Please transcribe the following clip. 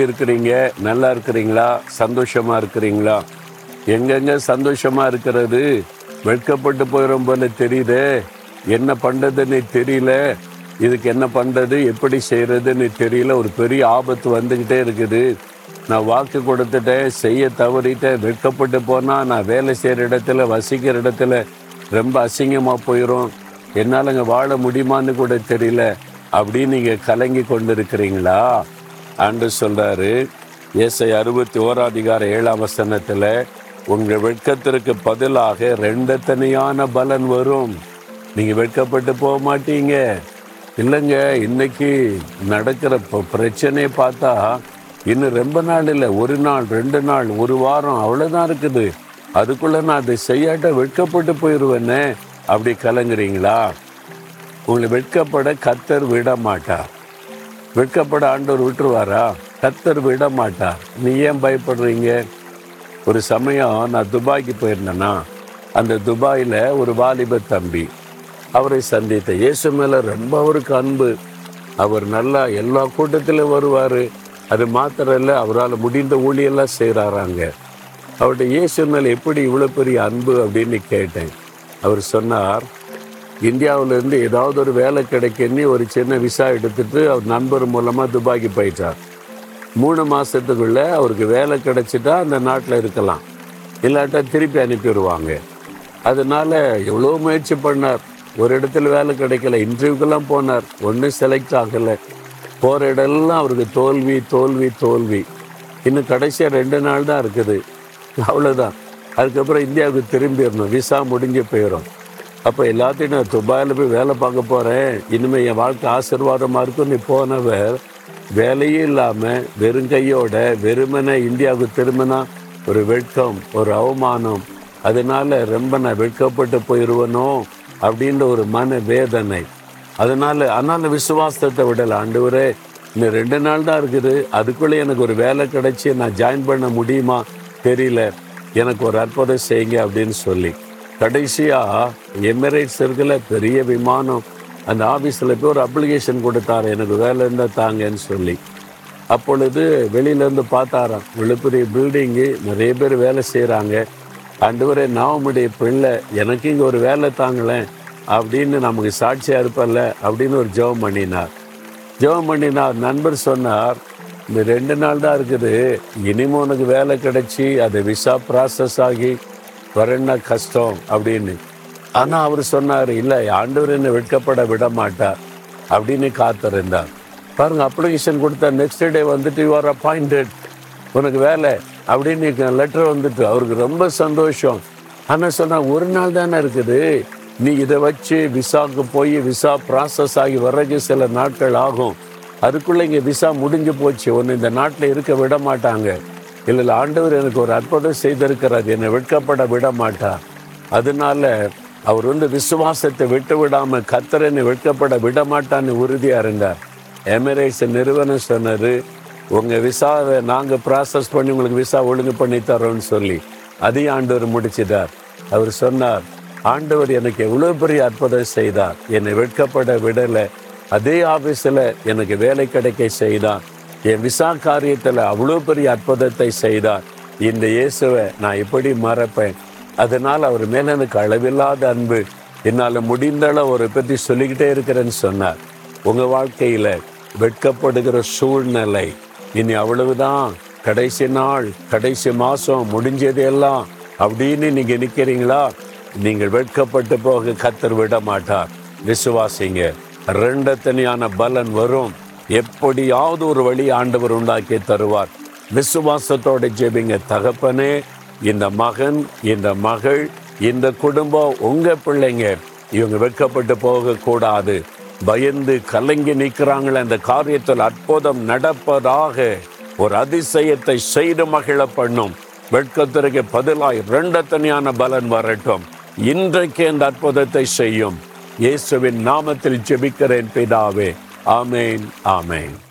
எப்படி இருக்கிறீங்க? நல்லா இருக்கிறீங்களா? சந்தோஷமா இருக்கிறீங்களா? எங்கெங்க சந்தோஷமா இருக்கிறது? வெட்கப்பட்டு போயிடும் போல தெரியுதே. என்ன பண்றதுன்னு தெரியல. இதுக்கு என்ன பண்றது? எப்படி செய்யறதுன்னு தெரியல. ஒரு பெரிய ஆபத்து வந்துக்கிட்டே இருக்குது. நான் வாக்கு கொடுத்துட்டேன் செய்ய தவறிட்டேன் வெட்கப்பட்டு போனால் நான் வேலை செய்கிற இடத்துல வசிக்கிற இடத்துல ரொம்ப அசிங்கமாக போயிடும் என்னால் அங்கே வாழ முடியுமான்னு கூட தெரியல. அப்படின்னு நீங்கள் கலங்கி கொண்டு இருக்கிறீங்களா அன்று சொல்றாரு இயேசை அறுபத்தி ஓராதிகார ஏழாம் வசனத்துல உங்கள் வெட்கத்திற்கு பதிலாக ரெண்டு தனியான பலன் வரும். நீங்க வெட்கப்பட்டு போக மாட்டீங்க. இல்லைங்க இன்னைக்கு நடக்கிற பிரச்சனையை பார்த்தா இன்னும் ரொம்ப நாள் இல்லை. ஒரு நாள் ரெண்டு நாள் ஒரு வாரம் அவ்வளோதான் இருக்குது. அதுக்குள்ள நான் அதை செய்யாட்ட வெட்கப்பட்டு போயிடுவேனே அப்படி கலங்குறீங்களா? உங்களை வெட்கப்பட கத்தர் விட மாட்டார் வெட்கப்பட ஆண்டவர் விட்டுருவாரா? கத்தர் விட மாட்டார் நீ ஏன் பயப்படுறீங்க? ஒரு சமயம் நான் துபாய்க்கு போயிருந்தேன்னா அந்த துபாயில் ஒரு வாலிப தம்பி அவரை சந்தித்த இயேசு மேலே ரொம்ப அவருக்கு அன்பு அவர் நல்லா எல்லா கூட்டத்திலும் வருவார். அது மாத்திரம் இல்லை அவரால் முடிந்த ஊழியெல்லாம் செய்கிறாராங்க அவர்கிட்ட இயேசு மேலே எப்படி இவ்வளோ பெரிய அன்பு அப்படின்னு கேட்டேன். அவர் சொன்னார் இந்தியாவிலேருந்து ஏதாவது ஒரு வேலை கிடைக்கன்னு ஒரு சின்ன விசா எடுத்துட்டு அவர் நண்பர் மூலமாக துபாய்க்கு போயிட்டார். மூணு மாதத்துக்குள்ளே அவருக்கு வேலை கிடைச்சிட்டா அந்த நாட்டில் இருக்கலாம். இல்லாட்டா திருப்பி அனுப்பிடுவாங்க. அதனால எவ்வளோ முயற்சி பண்ணார். ஒரு இடத்துல வேலை கிடைக்கல இன்டர்வியூக்கெல்லாம் போனார். ஒன்றும் செலக்ட் ஆகலை. போகிற இடம்லாம் அவருக்கு தோல்வி தோல்வி தோல்வி. இன்னும் கடைசியாக ரெண்டு நாள் தான் இருக்குது. அவ்வளோதான் அதுக்கப்புறம் இந்தியாவுக்கு திரும்பிடணும். விசா முடிஞ்சு போயிடும் அப்போ எல்லாத்தையும் நான் துபாயில் போய் வேலை பார்க்க போகிறேன் இனிமேல் என் வாழ்க்கை ஆசீர்வாதமாக இருக்கும் நீ போனவர் வேலையே இல்லாமல் வெறும் கையோட வெறுமனை இந்தியாவுக்கு திரும்பினா ஒரு வெட்கம் ஒரு அவமானம். அதனால ரொம்ப நான் வெட்கப்பட்டு போயிடுவனோ அப்படின்ற ஒரு மன வேதனை அதனால அதனால விசுவாசத்தை விடலை ஆண்டவரே இன்னும் ரெண்டு நாள் தான் இருக்குது. அதுக்குள்ளே எனக்கு ஒரு வேலை கிடைச்சி நான் ஜாயின் பண்ண முடியுமா? தெரியல. எனக்கு ஒரு அற்புதம் செய்யுங்க அப்படின்னு சொல்லி. கடைசியாக எமிரேட்ஸ் இருக்குல்ல பெரிய விமானம் அந்த ஆஃபீஸில் போய் ஒரு அப்ளிகேஷன் கொடுத்தார். எனக்கு வேலை இருந்தால் தாங்கன்னு சொல்லி. அப்பொழுது வெளியிலேருந்து பார்த்தாராம். இவ்வளோ பெரிய பில்டிங்கு நிறைய பேர் வேலை செய்கிறாங்க ஆண்டவரே நாவமுடைய பிள்ளை. எனக்கு இங்கே ஒரு வேலை தாங்களேன். அப்படின்னு நமக்கு சாட்சியாக இருப்பல்ல அப்படின்னு ஒரு ஜெபம் பண்ணினார். ஜெபம் பண்ணினார். நண்பர் சொன்னார் இந்த ரெண்டு நாள் தான் இருக்குது. இனிமே உனக்கு வேலை கிடைச்சி அது விசா ப்ராசஸ் ஆகி வரேன்னா கஷ்டம் அப்படின்னு. ஆனால் அவர் சொன்னார் இல்லை ஆண்டவர் என்னை வெட்கப்பட விட மாட்டார் அப்படின்னு காத்திருந்தார். பாருங்க அப்ளிகேஷன் கொடுத்தா நெக்ஸ்ட் டே வந்துட்டு யூ ஆர் அப்பாயிண்டட் உனக்கு வேலை. அப்படின்னு லெட்டர் வந்துட்டு அவருக்கு ரொம்ப சந்தோஷம். ஆனால் சொன்னால் ஒரு நாள் தானே இருக்குது. நீ இதை வச்சு விசாவுக்கு போய் விசா ப்ராசஸ் ஆகி வர்றதுக்கு சில நாட்கள் ஆகும். அதுக்குள்ளே இங்கே விசா முடிஞ்சு போச்சு. ஒன்று இந்த நாட்டில் இருக்க விட மாட்டாங்க. இல்லை இல்லை ஆண்டவர் எனக்கு ஒரு அற்புதம் செய்திருக்கிறார். என்னை வெட்கப்பட விட மாட்டார் அதனால அவர் வந்து விசுவாசத்தை விட்டு விடாம கத்தரனை வெட்கப்பட விட மாட்டான்னு உறுதியாக இருந்தார். எமிரேட்ஸ் நிறுவனம் சொன்னார் உங்கள் விசாவை நாங்கள் ப்ராசஸ் பண்ணி உங்களுக்கு விசா ஒழுங்கு பண்ணி தரோம்னு சொல்லி. அதையும் ஆண்டவர் முடிச்சிட்டார். அவர் சொன்னார் ஆண்டவர் எனக்கு எவ்வளோ பெரிய அற்புதம் செய்தார். என்னை வெட்கப்பட விடலை. அதே ஆஃபீஸில் எனக்கு வேலை கிடைக்க செய்தான். என் விசா காரியத்தில் அவ்வளோ பெரிய அற்புதத்தை செய்தார். இந்த இயேசுவை நான் எப்படி மறப்பேன்? அதனால் அவர் மேலே எனக்கு அளவில்லாத அன்பு. என்னால் முடிந்த அளவு அவரை பற்றி சொல்லிக்கிட்டே இருக்கிறேன்னு சொன்னார். உங்கள் வாழ்க்கையில் வெட்கப்படுகிற சூழ்நிலை இனி அவ்வளவுதான். கடைசி நாள் கடைசி மாதம் முடிஞ்சது எல்லாம். அப்படின்னு நீங்கள் நிற்கிறீங்களா நீங்கள் வெட்கப்பட்டு போக கத்தர் விட மாட்டார் விசுவாசிங்க ரெண்டு தனியான பலன் வரும். எப்படியாவது ஒரு வழி ஆண்டவர் உண்டாக்கி தருவார். விசுவாசத்தோட ஜெபிங்க. தகப்பனே இந்த மகன் இந்த மகள் இந்த குடும்பம் உங்க பிள்ளைங்க இவங்க வெட்கப்பட்டு போகக்கூடாது. பயந்து கலங்கி நிற்கிறாங்களே அந்த காரியத்தில் அற்புதம் நடப்பதாக ஒரு அதிசயத்தை செய்து மகிழ பண்ணும். வெட்கத்திற்கு பதிலாய் ரெண்டு தனியான பலன் வரட்டும். இன்றைக்கு அந்த அற்புதத்தை செய்யும். இயேசுவின் நாமத்தில் ஜெபிக்கிறேன் பிதாவே. Amen. Amen.